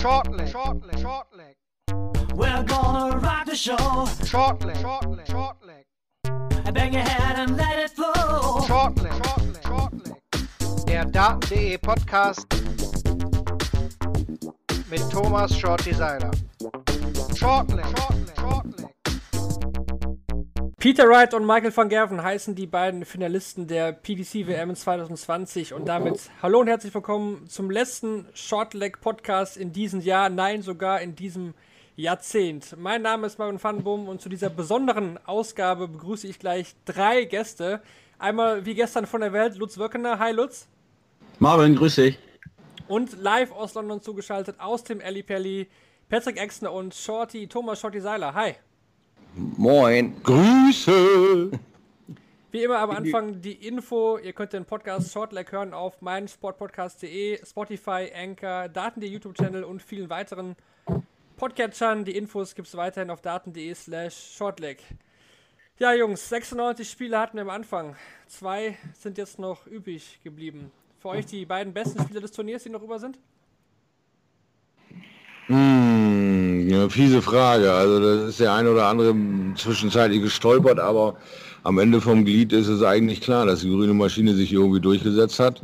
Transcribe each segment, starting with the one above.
Shortleg, shortleg, shortleg. We're gonna rock the show. Shortleg, shortleg, shortleg. Bang your head and let it flow. Shortleg, shortleg, shortleg. Der Daten.de Podcast mit Thomas Shorty Seiler. Shortleg, shortleg, shortleg. Peter Wright und Michael van Gerven heißen die beiden Finalisten der PDC WM 2020 und damit hallo und herzlich willkommen zum letzten Shortleg Podcast in diesem Jahr, nein, sogar in diesem Jahrzehnt. Mein Name ist Marvin Vandenboom und zu dieser besonderen Ausgabe begrüße ich gleich drei Gäste. Einmal wie gestern von der Welt Lutz Wöckener. Hi Lutz. Marvin, grüß dich. Und live aus London zugeschaltet aus dem Alley Pally Patrick Exner und Shorty Thomas Shorty Seiler. Hi. Moin. Grüße. Wie immer am Anfang die Info, ihr könnt den Podcast Shortleg hören auf meinsportpodcast.de, Spotify, Anchor, Daten.de YouTube-Channel und vielen weiteren Podcatchern. Die Infos gibt es weiterhin auf daten.de slash shortleg. Ja Jungs, 96 Spiele hatten wir am Anfang. Zwei sind jetzt noch übrig geblieben. Für euch die beiden besten Spieler des Turniers, die noch über sind? Hm, ja, fiese Frage. Also das ist der ein oder andere zwischenzeitlich gestolpert, aber am Ende vom Glied ist es eigentlich klar, dass die grüne Maschine sich irgendwie durchgesetzt hat.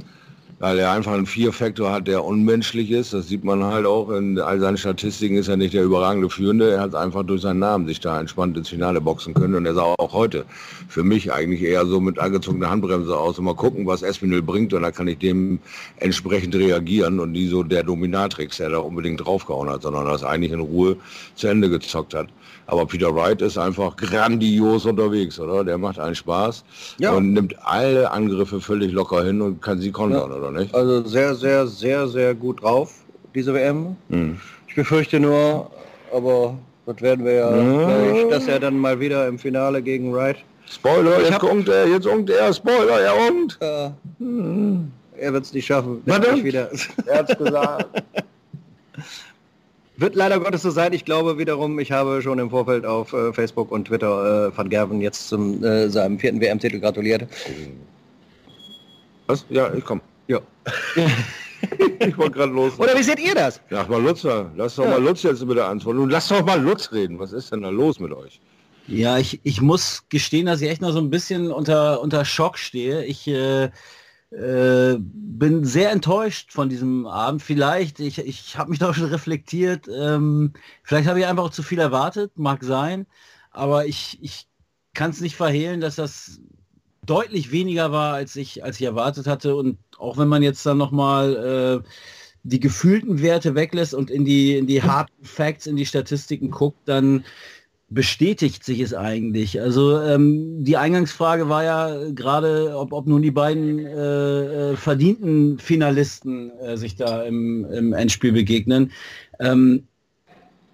Weil er einfach einen Vier-Faktor hat, der unmenschlich ist. Das sieht man halt auch. In all seinen Statistiken ist er nicht der überragende Führende. Er hat einfach durch seinen Namen sich da entspannt ins Finale boxen können. Und er sah auch heute für mich eigentlich eher so mit angezogener Handbremse aus. Und mal gucken, was Espinel bringt. Und dann kann ich dem entsprechend reagieren. Und nie so der Dominatrix, der da unbedingt draufgehauen hat, sondern das eigentlich in Ruhe zu Ende gezockt hat. Aber Peter Wright ist einfach grandios unterwegs, oder? Der macht einen Spaß Ja. und nimmt alle Angriffe völlig locker hin und kann sie kontern, oder nicht? Also sehr, sehr, sehr, sehr gut drauf, diese WM. Hm. Ich befürchte nur, aber das werden wir ja, Ja. gleich, dass er dann mal wieder im Finale gegen Wright. Spoiler, Ich jetzt unkt er, jetzt unkt er, Spoiler, er unkt. Äh, er wird es nicht schaffen. Ich wieder. Er hat's gesagt. Wird leider Gottes so sein. Ich glaube wiederum, ich habe schon im Vorfeld auf äh, Facebook und Twitter äh, Van Gerven jetzt zum äh, seinem vierten WM-Titel gratuliert. Was? Ja, ich komm. Ja. Ich wollte gerade los. Oder wie seht ihr das? Sag mal Lutzer, lass doch Ja. mal Lutz jetzt bitte antworten. Und lass doch mal Lutz reden. Was ist denn da los mit euch? Ja, ich, ich muss gestehen, dass ich echt noch so ein bisschen unter, unter Schock stehe. Ich äh, äh, bin sehr enttäuscht von diesem Abend. Vielleicht, ich, ich habe mich doch schon reflektiert, ähm, vielleicht habe ich einfach auch zu viel erwartet, mag sein, aber ich, ich kann es nicht verhehlen, dass das deutlich weniger war, als ich, als ich erwartet hatte. Und auch wenn man jetzt dann nochmal äh, die gefühlten Werte weglässt und in die, in die harten Facts, in die Statistiken guckt, dann bestätigt sich es eigentlich. Also ähm, die Eingangsfrage war ja gerade, ob, ob nun die beiden äh, äh, verdienten Finalisten äh, sich da im, im Endspiel begegnen. Ähm,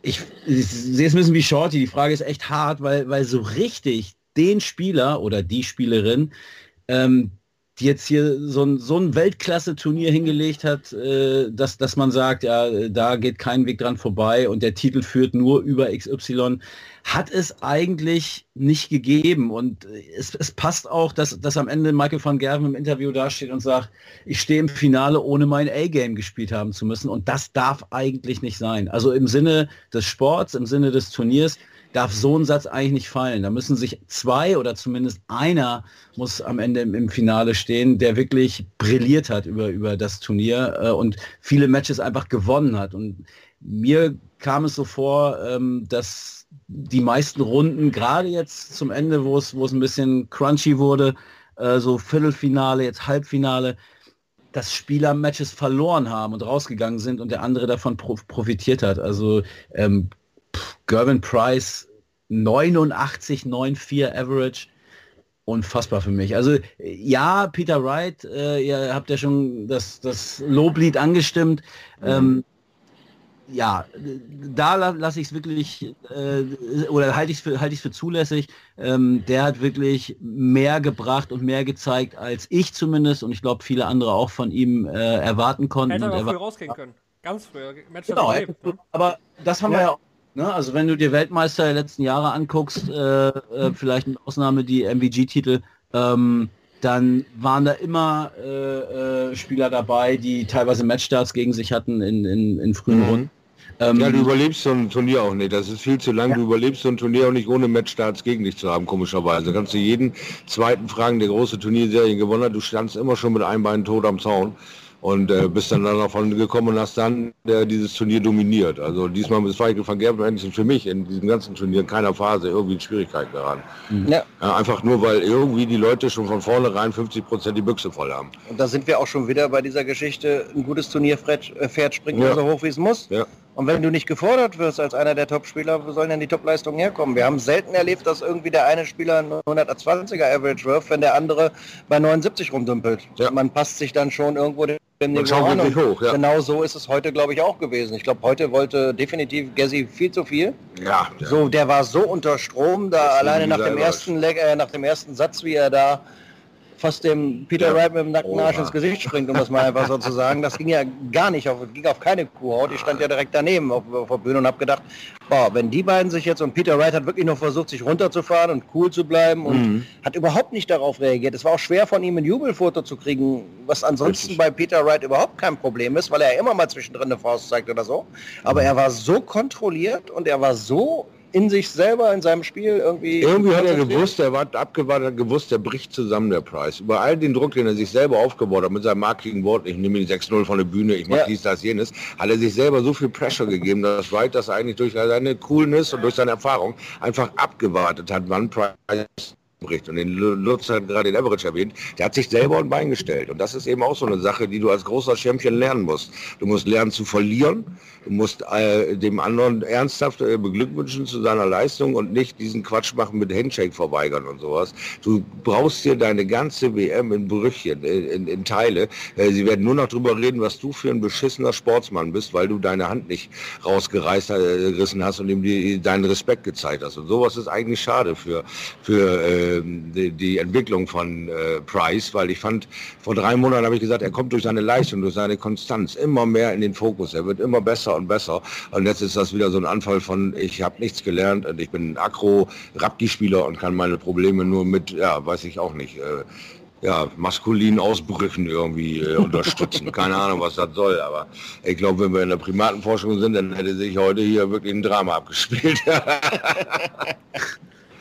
ich, ich sehe es ein bisschen wie Shorty. Die Frage ist echt hart, weil, weil so richtig den Spieler oder die Spielerin, ähm, die jetzt hier so ein, so ein Weltklasse-Turnier hingelegt hat, äh, dass, dass man sagt, ja, da geht kein Weg dran vorbei und der Titel führt nur über XY, hat es eigentlich nicht gegeben. Und es, es passt auch, dass, dass am Ende Michael van Gerven im Interview dasteht und sagt, ich stehe im Finale, ohne mein A-Game gespielt haben zu müssen. Und das darf eigentlich nicht sein. Also im Sinne des Sports, im Sinne des Turniers, darf so ein Satz eigentlich nicht fallen. Da müssen sich zwei oder zumindest einer muss am Ende im, im Finale stehen, der wirklich brilliert hat über, über das Turnier äh, und viele Matches einfach gewonnen hat. Und mir kam es so vor, ähm, dass die meisten Runden, gerade jetzt zum Ende, wo es, wo es ein bisschen crunchy wurde, äh, so Viertelfinale, jetzt Halbfinale, dass Spieler Matches verloren haben und rausgegangen sind und der andere davon pro profitiert hat. Also ähm, Gervin Price 89, 9,4 Average. Unfassbar für mich. Also ja, Peter Wright, äh, ihr habt ja schon das, das Loblied angestimmt. Ähm, ja, da la lasse ich es wirklich, äh, oder halte ich es für, ich's für zulässig. Ähm, der hat wirklich mehr gebracht und mehr gezeigt, als ich zumindest und ich glaube viele andere auch von ihm äh, erwarten konnten. Hätte er war- früh rausgehen können. Ganz früh. Match Genau, das erlebt, ne? aber das haben wir ja auch. Ne? Also wenn du dir Weltmeister der letzten Jahre anguckst, äh, äh, vielleicht mit Ausnahme die MVG-Titel, ähm, dann waren da immer äh, äh, Spieler dabei, die teilweise Matchstarts gegen sich hatten in, in, in frühen Mhm. Runden. Ähm, Ja, du überlebst so ein Turnier auch nicht. Das ist viel zu lang. Du überlebst so ein Turnier auch nicht ohne Matchstarts gegen dich zu haben, komischerweise. Kannst du jeden zweiten fragen, der große Turnierserien gewonnen hat. Du standst immer schon mit einem Bein tot am Zaun und äh, bist dann davon gekommen und hast dann äh, dieses Turnier dominiert. Also diesmal ist Michael van Gerven eigentlich für mich in diesem ganzen Turnier in keiner Phase irgendwie in Schwierigkeiten geraten. Ja. Ja, einfach nur, weil irgendwie die Leute schon von vornherein 50 Prozent die Büchse voll haben. Und da sind wir auch schon wieder bei dieser Geschichte, ein gutes Turnierpferd äh, Pferd springt Ja. nur so hoch, wie es muss. Ja. Und wenn du nicht gefordert wirst als einer der Top-Spieler, wo sollen denn die Top-Leistungen herkommen? Wir haben selten erlebt, dass irgendwie der eine Spieler einen 120er Average wirft, wenn der andere bei 79 rumdümpelt. Ja. Man passt sich dann schon irgendwo dem Niveau schaukelt an. Und hoch, ja. Genau so ist es heute, glaube ich, auch gewesen. Ich glaube, heute wollte definitiv Gassi viel zu viel. Ja, ja. So, der war so unter Strom, da alleine nach dem ersten Leg, äh, nach dem ersten Satz, wie er da fast dem Peter. Wright mit dem nackten Arsch ins Gesicht springt, um das mal einfach so zu sagen. Das ging ja gar nicht, auf, ging auf keine Kuhhaut. Ich stand ja direkt daneben auf, auf der Bühne und habe gedacht, boah, wenn die beiden sich jetzt, und Peter Wright hat wirklich nur versucht, sich runterzufahren und cool zu bleiben und Mhm. hat überhaupt nicht darauf reagiert. Es war auch schwer von ihm ein Jubelfoto zu kriegen, was ansonsten Richtig. bei Peter Wright überhaupt kein Problem ist, weil er immer mal zwischendrin eine Faust zeigt oder so. Aber er war so kontrolliert und er war so in sich selber, in seinem Spiel irgendwie... Irgendwie hat er gewusst, er war abgewartet, hat gewusst, der bricht zusammen, der Preis. Über all den Druck, den er sich selber aufgebaut hat, mit seinem markigen Wort, ich nehme ihn 6-0 von der Bühne, ich mache Ja. dies, das, jenes, hat er sich selber so viel Pressure gegeben, dass Wright das eigentlich durch seine Coolness und durch seine Erfahrung einfach abgewartet hat, wann Price bricht. Und den Lu- Lutz hat gerade den Average erwähnt, der hat sich selber ein Bein gestellt. Und das ist eben auch so eine Sache, die du als großer Champion lernen musst. Du musst lernen zu verlieren, du musst äh, dem anderen ernsthaft äh, beglückwünschen zu seiner Leistung und nicht diesen Quatsch machen mit Handshake verweigern und sowas. Du brauchst dir deine ganze WM in Brüchchen, in, in, in Teile. Äh, sie werden nur noch drüber reden, was du für ein beschissener Sportsmann bist, weil du deine Hand nicht rausgereißt äh, hast und ihm die, deinen Respekt gezeigt hast. Und sowas ist eigentlich schade für, für ähm, die, die Entwicklung von äh, Price, weil ich fand, vor drei Monaten habe ich gesagt, er kommt durch seine Leistung, durch seine Konstanz immer mehr in den Fokus. Er wird immer besser und besser. Und jetzt ist das wieder so ein Anfall von, ich habe nichts gelernt und ich bin ein Akro-Rapki-Spieler und kann meine Probleme nur mit, ja, weiß ich auch nicht, äh, ja, maskulinen Ausbrüchen irgendwie äh, unterstützen. Keine Ahnung, was das soll, aber ich glaube, wenn wir in der Primatenforschung sind, dann hätte sich heute hier wirklich ein Drama abgespielt.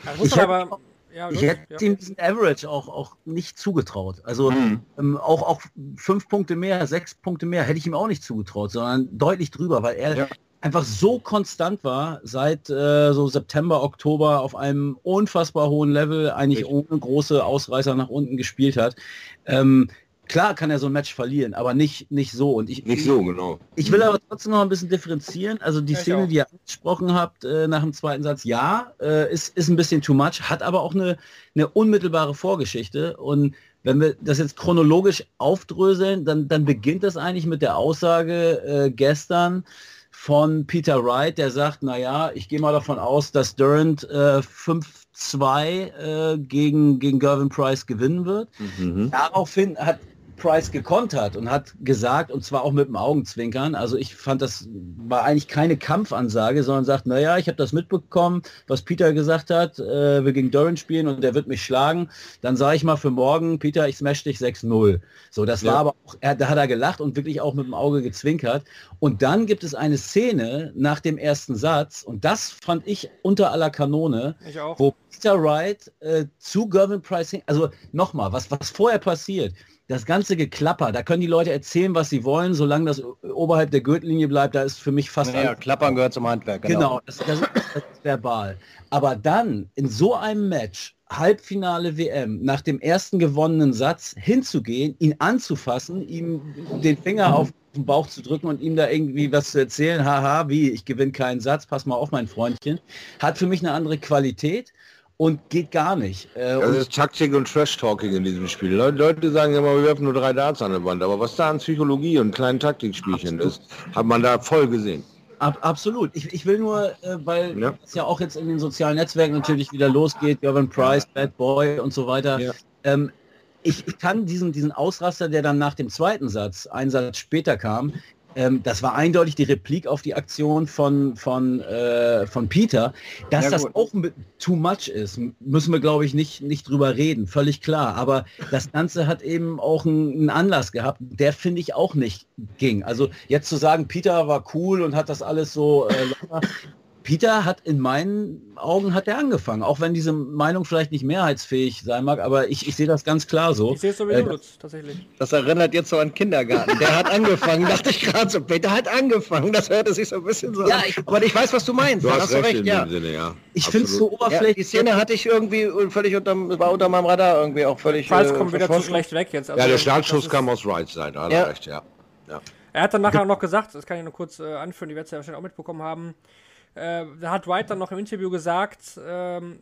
Das muss man aber. Ja, Ich hätte ja. ihm diesen Average auch, auch nicht zugetraut. Also Mhm. ähm, auch, auch fünf Punkte mehr, sechs Punkte mehr hätte ich ihm auch nicht zugetraut, sondern deutlich drüber, weil er Ja. einfach so konstant war seit äh, so September, Oktober auf einem unfassbar hohen Level, eigentlich Richtig. ohne große Ausreißer nach unten gespielt hat. Ähm, klar kann er so ein Match verlieren, aber nicht, nicht so. Und ich, Nicht so, genau. ich will aber trotzdem noch ein bisschen differenzieren. Also die ich Szene, auch. die ihr angesprochen habt äh, nach dem zweiten Satz, ja, äh, ist, ist ein bisschen too much, hat aber auch eine, eine unmittelbare Vorgeschichte. Und wenn wir das jetzt chronologisch aufdröseln, dann, dann beginnt das eigentlich mit der Aussage äh, gestern von Peter Wright, der sagt, naja, ich gehe mal davon aus, dass Durant äh, 5-2 äh, gegen, gegen Gervin Price gewinnen wird. Mhm. Daraufhin hat Price gekontert und hat gesagt, und zwar auch mit dem Augenzwinkern, also ich fand, das war eigentlich keine Kampfansage, sondern sagt, naja, ich habe das mitbekommen, was Peter gesagt hat, äh, wir gegen Durant spielen und der wird mich schlagen, dann sage ich mal für morgen, Peter, ich smash dich 6-0. So, das war Ja. aber auch, er, da hat er gelacht und wirklich auch mit dem Auge gezwinkert. Und dann gibt es eine Szene nach dem ersten Satz, und das fand ich unter aller Kanone, Ich auch. wo Peter Wright äh, zu Gervin Price also nochmal, was, was vorher passiert, das ganze Geklapper, da können die Leute erzählen, was sie wollen, solange das oberhalb der Gürtellinie bleibt, da ist für mich fast Naja, Klappern gehört zum Handwerk. Genau, das, das, das ist verbal. Aber dann in so einem Match, Halbfinale WM, nach dem ersten gewonnenen Satz hinzugehen, ihn anzufassen, ihm den Finger auf den Bauch zu drücken und ihm da irgendwie was zu erzählen, haha, wie, ich gewinne keinen Satz, pass mal auf, mein Freundchen, hat für mich eine andere Qualität und geht gar nicht. Äh, Das ist Taktik und Trash-Talking in diesem Spiel. Leute, Leute sagen immer, wir werfen nur drei Darts an der Wand, aber was da an Psychologie und kleinen Taktikspielchen ist, hat man da voll gesehen. Ab, absolut. Ich, ich will nur, äh, weil Ja. es ja auch jetzt in den sozialen Netzwerken natürlich wieder losgeht, Gervin Price, Bad Boy und so weiter. Ja. Ähm, ich, ich kann diesen, diesen Ausraster, der dann nach dem zweiten Satz, einen Satz später kam, ähm, das war eindeutig die Replik auf die Aktion von, von, äh, von Peter. Dass Ja, das auch too much ist, müssen wir, glaube ich, nicht, nicht drüber reden, völlig klar. Aber das Ganze hat eben auch einen, Anlass gehabt, der finde ich auch nicht ging. Also jetzt zu sagen, Peter war cool und hat das alles so äh. Peter hat in meinen Augen hat er angefangen, auch wenn diese Meinung vielleicht nicht mehrheitsfähig sein mag, aber ich, ich sehe das ganz klar so. Ich sehe es so wie Äh, du, Lutz, tatsächlich. Das erinnert jetzt so an Kindergarten. Der hat angefangen, dachte ich gerade so. Peter hat angefangen. Das hörte sich so ein bisschen so Ja, an. ich- Aber ich weiß, was du meinst. Du Da hast recht, in ja. dem Sinne, ja. Ich finde es so Absolut. Ja, oberflächlich. die Szene hatte ich irgendwie völlig unterm, war unter meinem Radar irgendwie auch völlig. Price äh, kommt wieder zu schlecht weg jetzt. Also, Ja, der das Startschuss kam aus Wrights Seite, hat Ja. er recht, ja. ja. Er hat dann nachher auch noch gesagt, das kann ich nur kurz äh, anführen, die werdet ihr ja wahrscheinlich auch mitbekommen haben. Äh, da hat Wright dann noch im Interview gesagt, ähm,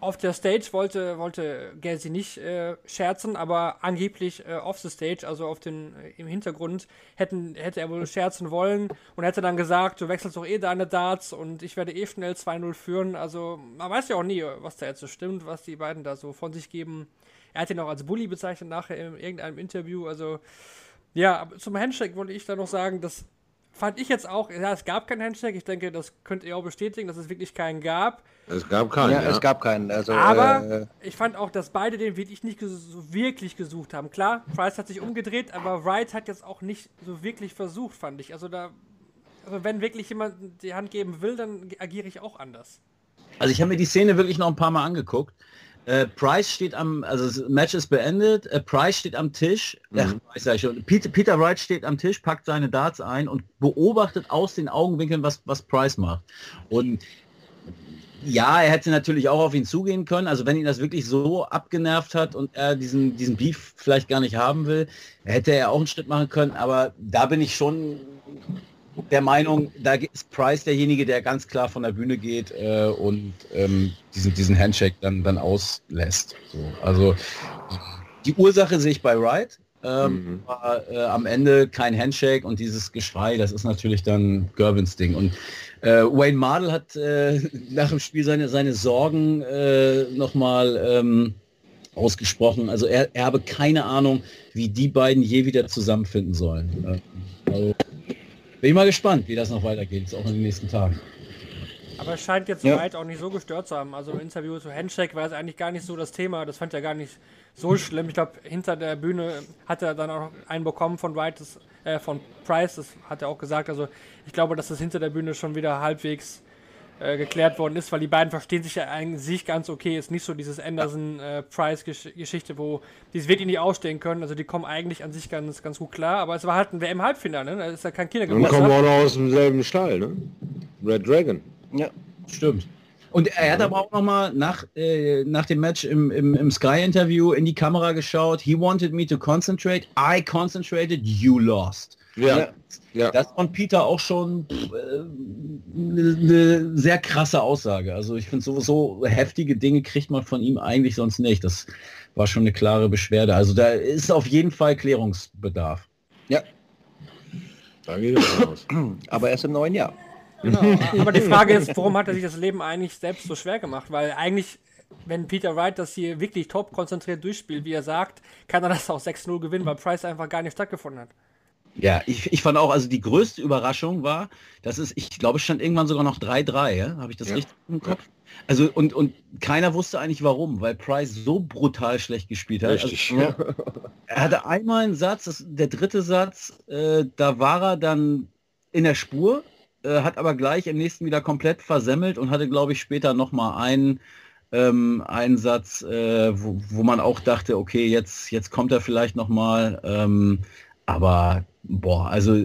auf der Stage wollte, wollte Gacy nicht äh, scherzen, aber angeblich äh, off the stage, also auf den, äh, im Hintergrund, hätten, hätte er wohl scherzen wollen und hätte dann gesagt, du wechselst doch eh deine Darts und ich werde eh schnell 2-0 führen. Also man weiß ja auch nie, was da jetzt so stimmt, was die beiden da so von sich geben. Er hat ihn auch als Bully bezeichnet nachher in irgendeinem Interview. Also ja, zum Handshake wollte ich da noch sagen, das fand ich jetzt auch, ja, es gab keinen Handshake. Ich denke, das könnt ihr auch bestätigen, dass es wirklich keinen gab. Es gab keinen, Ja, ja. es gab keinen. Also, Aber äh, ich fand auch, dass beide den wirklich nicht so wirklich gesucht haben. Klar, Price hat sich umgedreht, aber Wright hat jetzt auch nicht so wirklich versucht, fand ich. Also da, also wenn wirklich jemand die Hand geben will, dann agiere ich auch anders. Also ich habe mir die Szene wirklich noch ein paar Mal angeguckt. Äh, Price steht am, also das Match ist beendet, äh, Price steht am Tisch, ach, Price sag ich schon, Peter, Peter Wright steht am Tisch, packt seine Darts ein und beobachtet aus den Augenwinkeln, was, was Price macht. Und ja, er hätte natürlich auch auf ihn zugehen können. Also wenn ihn das wirklich so abgenervt hat und er diesen, diesen Beef vielleicht gar nicht haben will, hätte er auch einen Schritt machen können. Aber da bin ich schon der Meinung, da ist Price derjenige, der ganz klar von der Bühne geht äh, und ähm, diesen, diesen Handshake dann, dann auslässt. So, also die Ursache sehe ich bei Wright. Ähm, war, äh, am Ende kein Handshake und dieses Geschrei, das ist natürlich dann Gervins Ding. Und äh, Wayne Mardell hat äh, nach dem Spiel seine, seine Sorgen äh, nochmal ähm, ausgesprochen. Also er, er habe keine Ahnung, wie die beiden je wieder zusammenfinden sollen. Also, bin ich mal gespannt, wie das noch weitergeht, jetzt auch in den nächsten Tagen. Aber es scheint jetzt Ja. Wright auch nicht so gestört zu haben. Also im Interview zu Handshake war es eigentlich gar nicht so das Thema. Das fand er gar nicht so schlimm. Ich glaube, hinter der Bühne hat er dann auch einen bekommen von Wright, das, äh, von Price, das hat er auch gesagt. Also ich glaube, dass das hinter der Bühne schon wieder halbwegs äh, geklärt worden ist, weil die beiden verstehen sich ja eigentlich sich ganz okay. Ist nicht so dieses Anderson-Price-Geschichte, wo die es wirklich nicht ausstehen können. Also die kommen eigentlich an sich ganz, ganz gut klar. Aber es war halt ein WM-Halbfinale, ne? Da ist ja kein Und Kindergeburtstag. kommen auch noch aus demselben Stall, ne? Red Dragon. ja. Stimmt. Und er hat aber auch nochmal nach, äh, nach dem Match im, im, im Sky-Interview in die Kamera geschaut. He wanted me to concentrate. I concentrated. You lost. Ja. Ja. ja. Das von Peter auch schon eine ne sehr krasse Aussage. Also ich finde sowieso heftige Dinge kriegt man von ihm eigentlich sonst nicht. Das war schon eine klare Beschwerde. Also da ist auf jeden Fall Klärungsbedarf. ja, Da geht es aus. aber erst im neuen Jahr. Genau, aber die Frage ist, warum hat er sich das Leben eigentlich selbst so schwer gemacht? Weil eigentlich, wenn Peter Wright das hier wirklich top konzentriert durchspielt, wie er sagt, kann er das auch 6-0 gewinnen, weil Price einfach gar nicht stattgefunden hat. Ja, ich, ich fand auch, also die größte Überraschung war, dass es, ich glaube, es stand irgendwann sogar noch 3-3, ja? habe ich das Ja. richtig im Kopf? Also und, und keiner wusste eigentlich warum, weil Price so brutal schlecht gespielt hat. Richtig. Also, er hatte einmal einen Satz, das, der dritte Satz, äh, da war er dann in der Spur, äh, hat aber gleich im nächsten wieder komplett versemmelt und hatte, glaube ich, später nochmal einen, ähm, einen Satz, äh, wo, wo man auch dachte, okay, jetzt, jetzt kommt er vielleicht nochmal. Ähm, aber, boah, also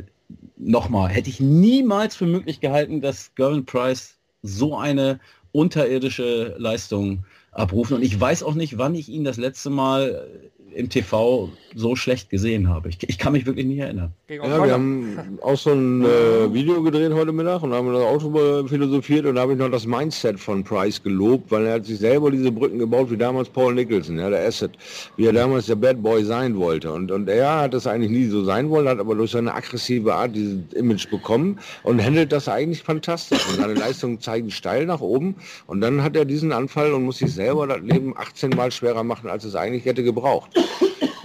nochmal, hätte ich niemals für möglich gehalten, dass Gervin Price so eine unterirdische Leistung abrufen. Und ich weiß auch nicht, wann ich ihn das letzte Mal im TV so schlecht gesehen habe. Ich, ich kann mich wirklich nicht erinnern. Ja, wir haben auch so ein äh, Video gedreht heute Mittag und haben das Auto philosophiert und da habe ich noch das Mindset von Price gelobt, weil er hat sich selber diese Brücken gebaut wie damals Paul Nicholson, ja, der Asset, wie er damals der Bad Boy sein wollte. Und, und er hat das eigentlich nie so sein wollen, hat aber durch seine aggressive Art dieses Image bekommen und handelt das eigentlich fantastisch. Und seine Leistungen zeigen steil nach oben und dann hat er diesen Anfall und muss sich selber das Leben 18 Mal schwerer machen, als es eigentlich hätte gebraucht.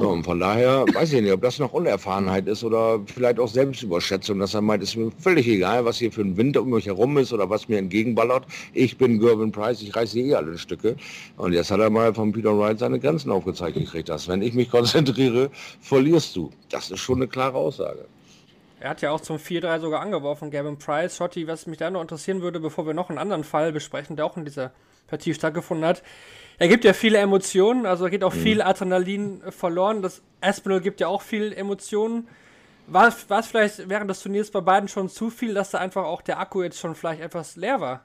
So, und von daher weiß ich nicht, ob das noch Unerfahrenheit ist oder vielleicht auch Selbstüberschätzung, dass er meint, es ist mir völlig egal, was hier für ein Wind um mich herum ist oder was mir entgegenballert. Ich bin Gervin Price, ich reiße eh alle Stücke. Und jetzt hat er mal von Peter Wright seine Grenzen aufgezeigt gekriegt. Dass, wenn ich mich konzentriere, verlierst du. Das ist schon eine klare Aussage. Er hat ja auch zum 4-3 sogar angeworfen, Gavin Price. Schotti, was mich da noch interessieren würde, bevor wir noch einen anderen Fall besprechen, der auch in dieser Partie stattgefunden hat. Er gibt ja viele Emotionen, also geht auch mhm. viel Adrenalin verloren. Das Aspinall gibt ja auch viel Emotionen. War, war es vielleicht während des Turniers bei beiden schon zu viel, dass da einfach auch der Akku jetzt schon vielleicht etwas leer war?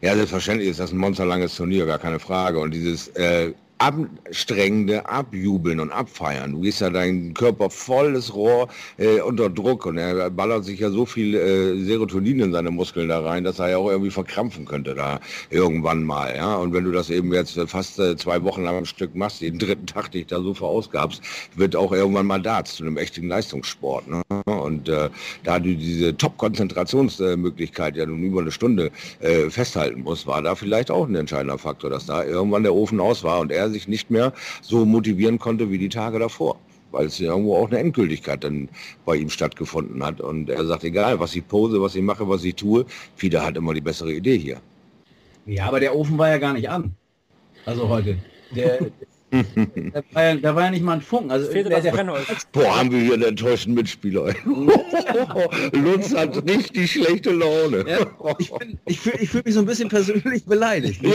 Ja, selbstverständlich ist das ein monsterlanges Turnier, gar keine Frage. Und dieses äh, anstrengende Abjubeln und Abfeiern. Du gehst ja dein Körper volles Rohr äh, unter Druck und er ballert sich ja so viel äh, Serotonin in seine Muskeln da rein, dass er ja auch irgendwie verkrampfen könnte da irgendwann mal. Ja? Und wenn du das eben jetzt fast äh, zwei Wochen lang am Stück machst, den dritten Tag dich da so verausgabst, wird auch irgendwann mal da zu einem echten Leistungssport. Ne? Und äh, da du diese Top-Konzentrationsmöglichkeit ja nun über eine Stunde äh, festhalten musst, war da vielleicht auch ein entscheidender Faktor, dass da irgendwann der Ofen aus war und er er sich nicht mehr so motivieren konnte wie die Tage davor weil es irgendwo auch eine Endgültigkeit dann bei ihm stattgefunden hat. Und er sagt, egal, was ich pose, was ich mache, was ich tue, Fieder hat immer die bessere Idee hier. Ja, aber der Ofen war ja gar nicht an. Also heute. Der, da, war ja, da war ja nicht mal ein Funken. Also, Boah, haben wir hier einen enttäuschten Mitspieler. Lutz hat richtig schlechte Laune. Ja, ich, ich fühle ich fühl mich so ein bisschen persönlich beleidigt. Ja,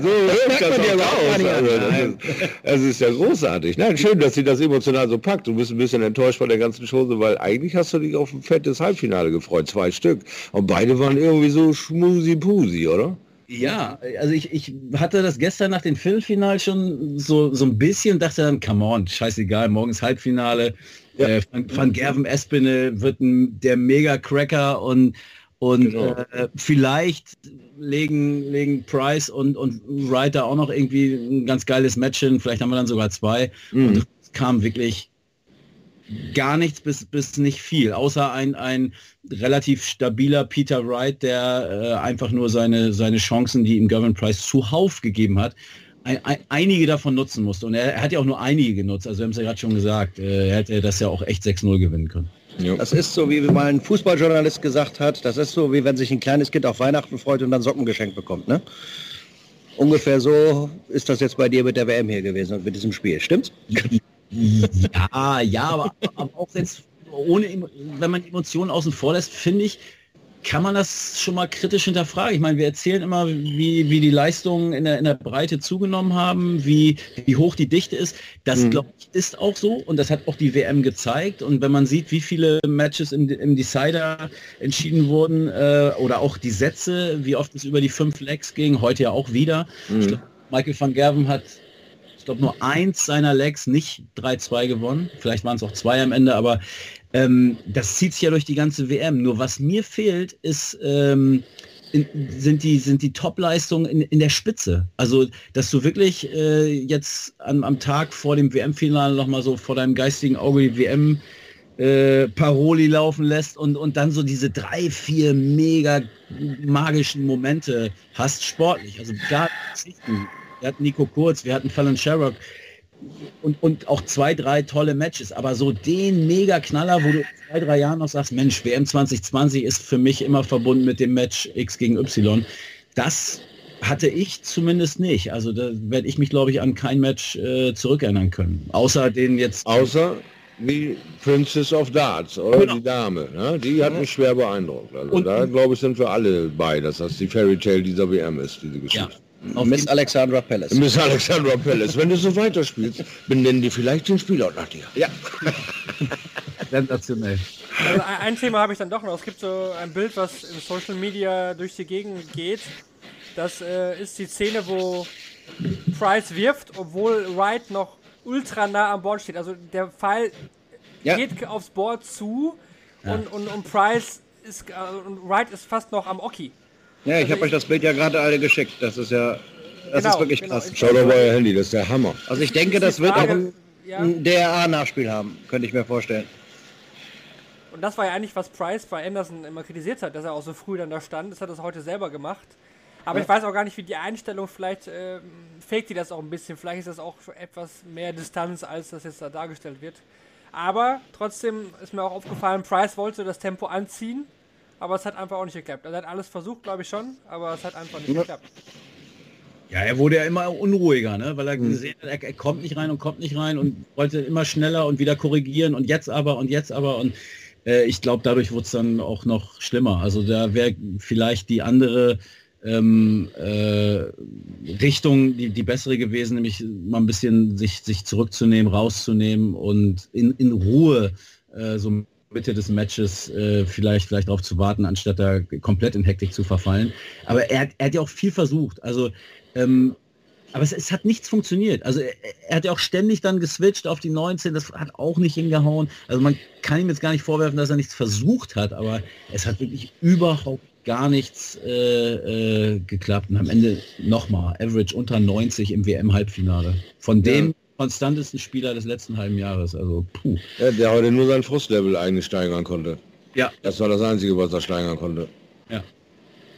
so hört das auch aus. Also, das, ist, das ist ja großartig. Nein, schön, dass sie das emotional so packt. Du bist ein bisschen enttäuscht von der ganzen Chose, weil eigentlich hast du dich auf ein fettes Halbfinale gefreut. Zwei Stück. Und beide waren irgendwie so schmusi-pusi, oder? Ja, also ich, ich hatte das gestern nach dem Viertelfinal schon so, so ein bisschen, dachte dann, come on, scheißegal, morgens Halbfinale. Ja. Äh, Van, Van Gerven Espinel wird ein, der Mega-Cracker und, und genau. äh, vielleicht legen, legen Price und, und Wright auch noch irgendwie ein ganz geiles Match hin. Vielleicht haben wir dann sogar zwei. Mhm. Und es kam wirklich gar nichts bis, bis nicht viel, außer ein, ein relativ stabiler Peter Wright, der äh, einfach nur seine, seine Chancen, die ihm Gavin Price zuhauf gegeben hat, ein, ein, einige davon nutzen musste. Und er, er, hat ja auch nur einige genutzt. Also wir haben es ja gerade schon gesagt, äh, er hätte das ja auch echt 6-0 gewinnen können. Das ist so, wie mal ein Fußballjournalist gesagt hat, das ist so, wie wenn sich ein kleines Kind auf Weihnachten freut und dann Socken geschenkt bekommt. Ne? Ungefähr so ist das jetzt bei dir mit der WM hier gewesen und mit diesem Spiel, stimmt's? Ja, ja, aber, aber auch jetzt ohne, wenn man Emotionen außen vor lässt, finde ich, kann man das schon mal kritisch hinterfragen. Ich meine, wir erzählen immer, wie, wie die Leistungen in der, in der Breite zugenommen haben, wie, wie hoch die Dichte ist. Das, mhm. glaube ich, ist auch so und das hat auch die WM gezeigt. Und wenn man sieht, wie viele Matches im, im Decider entschieden wurden äh, oder auch die Sätze, wie oft es über die fünf Legs ging, heute ja auch wieder. Mhm. Glaub, Michael van Gerven hat glaube, nur eins seiner Legs nicht 3-2 gewonnen. Vielleicht waren es auch zwei am Ende, aber ähm, das zieht sich ja durch die ganze WM. Nur was mir fehlt, ist, ähm, in, sind die, sind die Top-Leistungen in, in der Spitze. Also, dass du wirklich äh, jetzt am, am Tag vor dem WM-Finale nochmal so vor deinem geistigen Auge die WM äh, Paroli laufen lässt und, und dann so diese drei, vier mega magischen Momente hast sportlich. Also gar wir hatten Nico Kurz, wir hatten Fallon Sherrock und, und auch zwei, drei tolle Matches. Aber so den Mega-Knaller, wo du in zwei, drei Jahren noch sagst, Mensch, WM 2020 ist für mich immer verbunden mit dem Match X gegen Y. Das hatte ich zumindest nicht. Also da werde ich mich, glaube ich, an kein Match äh, zurückerinnern können. Außer den jetzt. Außer die Princess of Darts, oder genau. die Dame. Ne? Die hat mich schwer beeindruckt. Also und, da, glaube ich, sind wir alle bei, dass das die Fairy Tale dieser WM ist, diese Geschichte. Ja. Miss Alexandra Palace. Miss Alexandra Palace. Wenn du so weiterspielst, benennen die vielleicht den Spieler nach dir. Ja. Sensationell. Also ein Thema habe ich dann doch noch. Es gibt so ein Bild, was in Social Media durch die Gegend geht. Das äh, ist die Szene, wo Price wirft, obwohl Wright noch ultra nah am Board steht. Also der Pfeil ja. geht aufs Board zu ja. und, und, und Price ist, äh, und Wright ist fast noch am Oki. Ja, ich also habe euch das Bild ja gerade alle geschickt. Das ist ja, das genau, ist wirklich genau. krass. Schau doch mal euer Handy, das ist der Hammer. Also ich denke, das wird auch ein, ja. ein DRA-Nachspiel haben, könnte ich mir vorstellen. Und das war ja eigentlich, was Price bei Anderson immer kritisiert hat, dass er auch so früh dann da stand. Das hat er heute selber gemacht. Aber ich weiß auch gar nicht, wie die Einstellung, vielleicht äh, fake die das auch ein bisschen. Vielleicht ist das auch etwas mehr Distanz, als das jetzt da dargestellt wird. Aber trotzdem ist mir auch aufgefallen, Price wollte das Tempo anziehen, aber es hat einfach auch nicht geklappt. Er hat alles versucht, glaube ich schon, aber es hat einfach nicht Ja. geklappt. Ja, er wurde ja immer unruhiger, ne? weil er gesehen hat, er, er kommt nicht rein und kommt nicht rein und wollte immer schneller und wieder korrigieren und jetzt aber und jetzt aber und äh, ich glaube, dadurch wurde es dann auch noch schlimmer. Also da wäre vielleicht die andere ähm, äh, Richtung die, die bessere gewesen, nämlich mal ein bisschen sich, sich zurückzunehmen, rauszunehmen und in, in Ruhe äh, so Mitte des Matches äh, vielleicht vielleicht darauf zu warten, anstatt da komplett in Hektik zu verfallen. Aber er, hat- er hat ja auch viel versucht. Also ähm, aber es, es hat nichts funktioniert. Also er, er hat ja auch ständig dann geswitcht auf die 19, das hat auch nicht hingehauen. Also man kann ihm jetzt gar nicht vorwerfen, dass er nichts versucht hat, aber es hat wirklich überhaupt gar nichts äh, äh, geklappt. Und am Ende nochmal, Average unter 90 im WM-Halbfinale. Von dem konstantesten Spieler des letzten halben Jahres. Also puh. Ja, der heute nur sein Frustlevel eigentlich steigern konnte. Ja. Das war das Einzige, was er steigern konnte.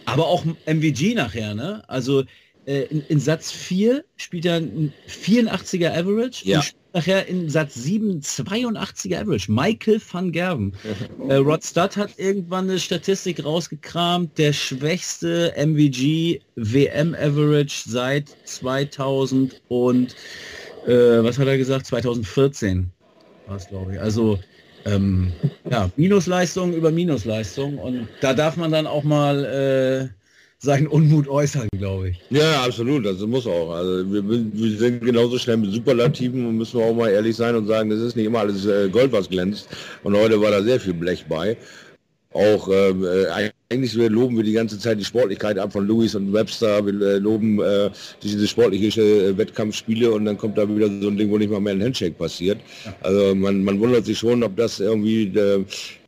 Aber auch MVG nachher, ne? Also äh, in, in Satz 4 spielt er ein 84er Average Ja. nachher in Satz 7 82er Average. Michael van Gerven. äh, Rod Studd hat irgendwann eine Statistik rausgekramt, der schwächste MVG WM Average seit 2000 und äh, was hat er gesagt? 2014 war es, glaube ich. Also ähm, ja, Minusleistung über Minusleistung und da darf man dann auch mal äh, seinen Unmut äußern, glaube ich. Ja, absolut, das muss auch. Also wir, wir sind genauso schnell mit Superlativen und müssen auch mal ehrlich sein und sagen, das ist nicht immer alles äh, Gold, was glänzt. Und heute war da sehr viel Blech bei. Auch ähm, äh, eigentlich loben wir die ganze Zeit die Sportlichkeit ab von Lewis und Webster. Wir äh, loben äh, diese sportliche äh, Wettkampfspiele und dann kommt da wieder so ein Ding, wo nicht mal mehr ein Handshake passiert. Also man, man wundert sich schon, ob das irgendwie äh,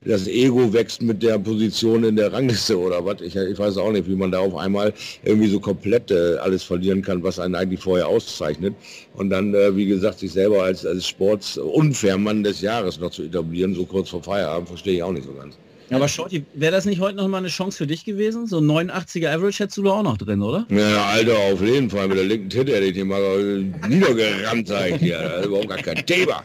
das Ego wächst mit der Position in der Rangliste oder was. Ich, ich weiß auch nicht, wie man da auf einmal irgendwie so komplett äh, alles verlieren kann, was einen eigentlich vorher auszeichnet. Und dann, äh, wie gesagt, sich selber als, als Sports-Unfair-Mann des Jahres noch zu etablieren, so kurz vor Feierabend, verstehe ich auch nicht so ganz. Aber Shorty, wäre das nicht heute noch mal eine Chance für dich gewesen? So ein 89er Average hättest du da auch noch drin, oder? Ja, Alter, auf jeden Fall. Mit der linken Titte hätte ich den mal äh, niedergerammt, sag ich dir. Das ist überhaupt gar kein Thema.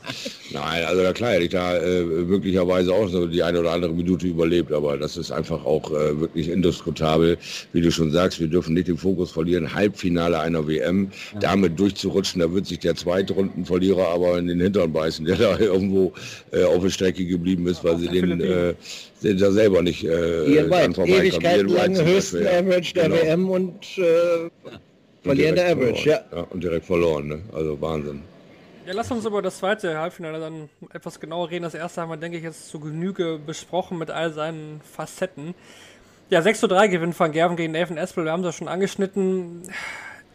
Nein, also na klar hätte ich da äh, möglicherweise auch so die eine oder andere Minute überlebt, aber das ist einfach auch äh, wirklich indiskutabel. Wie du schon sagst, wir dürfen nicht den Fokus verlieren. Halbfinale einer WM, damit durchzurutschen, da wird sich der Zweitrundenverlierer aber in den Hintern beißen, der da irgendwo äh, auf der Strecke geblieben ist, weil sie den da selber nicht äh, Ihr dran weit, vorbeikommen. Ewigkeit Ian Wright lang höchsten Beispiel, ja. Average der Genau. WM und äh, Und verlieren der direkt Average, ja. verloren. Und direkt verloren, ne? Also Wahnsinn. Ja, lass uns über das zweite Halbfinale dann etwas genauer reden. Das erste haben wir, denke ich, jetzt zu Genüge besprochen mit all seinen Facetten. Ja, 6 zu 3 gewinnt Van Gerven gegen Nathan Espel. Wir haben das schon angeschnitten.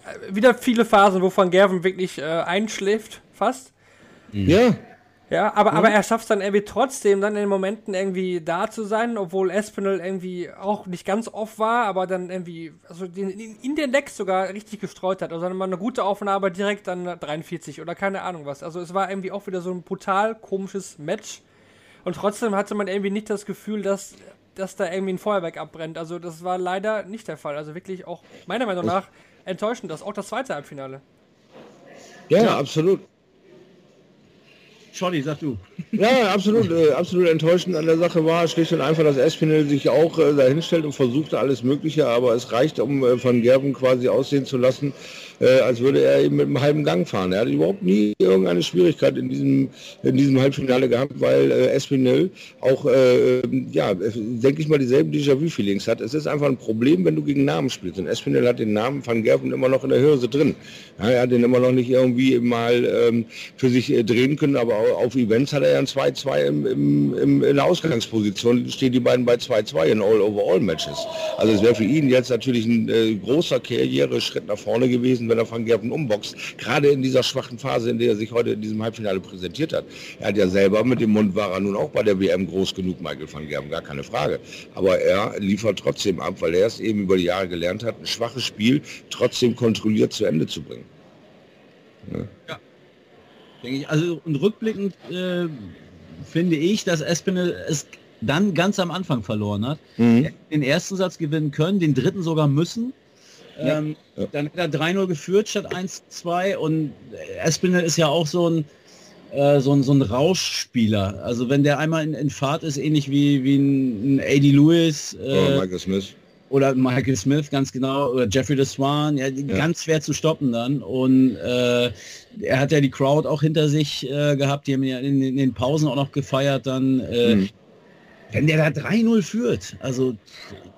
Äh, Wieder viele Phasen, wo Van Gerven wirklich äh, einschläft, fast. Ja, Ja, aber, aber er schafft es dann irgendwie trotzdem, dann in den Momenten irgendwie da zu sein, obwohl Espinel irgendwie auch nicht ganz off war, aber dann irgendwie, also den, in, den Decks sogar richtig gestreut hat. Also dann mal eine gute Aufnahme direkt dann 43 oder keine Ahnung was. Also es war irgendwie auch wieder so ein brutal komisches Match. Und trotzdem hatte man irgendwie nicht das Gefühl, dass, dass da irgendwie ein Feuerwerk abbrennt. Also das war leider nicht der Fall. Also wirklich auch meiner Meinung nach enttäuschend, das auch das zweite Halbfinale. ja, absolut. Shorty, sag du. Ja, absolut, äh, absolut enttäuschend an der Sache war schlicht und einfach, dass Espinel sich auch äh, dahinstellt und versuchte alles Mögliche, aber es reicht, um äh, Van Gerben quasi aussehen zu lassen, äh, als würde er eben mit einem halben Gang fahren. Er hat überhaupt nie irgendeine Schwierigkeit in diesem, in diesem Halbfinale gehabt, weil äh, Espinel auch, äh, ja, denke ich mal, dieselben Déjà-vu-Feelings hat. Es ist einfach ein Problem, wenn du gegen Namen spielst. Und Espinel hat den Namen Van Gerben immer noch in der Hirse drin. Ja, er hat den immer noch nicht irgendwie mal ähm, für sich äh, drehen können, aber au- auf Events hat er ja ein 2-2 im, im, im, in der Ausgangsposition, stehen die beiden bei 2-2 in All-Over-All-Matches. Also es wäre für ihn jetzt natürlich ein äh, großer Karriereschritt nach vorne gewesen, wenn er Van Gerven umboxt, gerade in dieser schwachen Phase, in der er sich heute in diesem Halbfinale präsentiert hat. Er hat ja selber mit dem Mund war er nun auch bei der WM groß genug, Michael van Gerven, gar keine Frage. Aber er liefert trotzdem ab, weil er es eben über die Jahre gelernt hat, ein schwaches Spiel trotzdem kontrolliert zu Ende zu bringen. Denke ich. Also und rückblickend äh, finde ich, dass Espinel es dann ganz am Anfang verloren hat. Mhm. Den ersten Satz gewinnen können, den dritten sogar müssen. Ähm, Dann hat er 3-0 geführt statt 1-2 und Espinel ist ja auch so ein, äh, so ein, so ein Rauschspieler. Also wenn der einmal in, in Fahrt ist, ähnlich wie, wie ein, ein A.D. Lewis Oh, äh, Michael Smith. oder Michael Smith, ganz genau, oder Jeffrey de Swan, ja, die- ganz schwer zu stoppen dann. Und äh, er hat ja die Crowd auch hinter sich äh, gehabt, die haben ja in, in den Pausen auch noch gefeiert dann. Äh, Mhm. Wenn der da 3-0 führt, also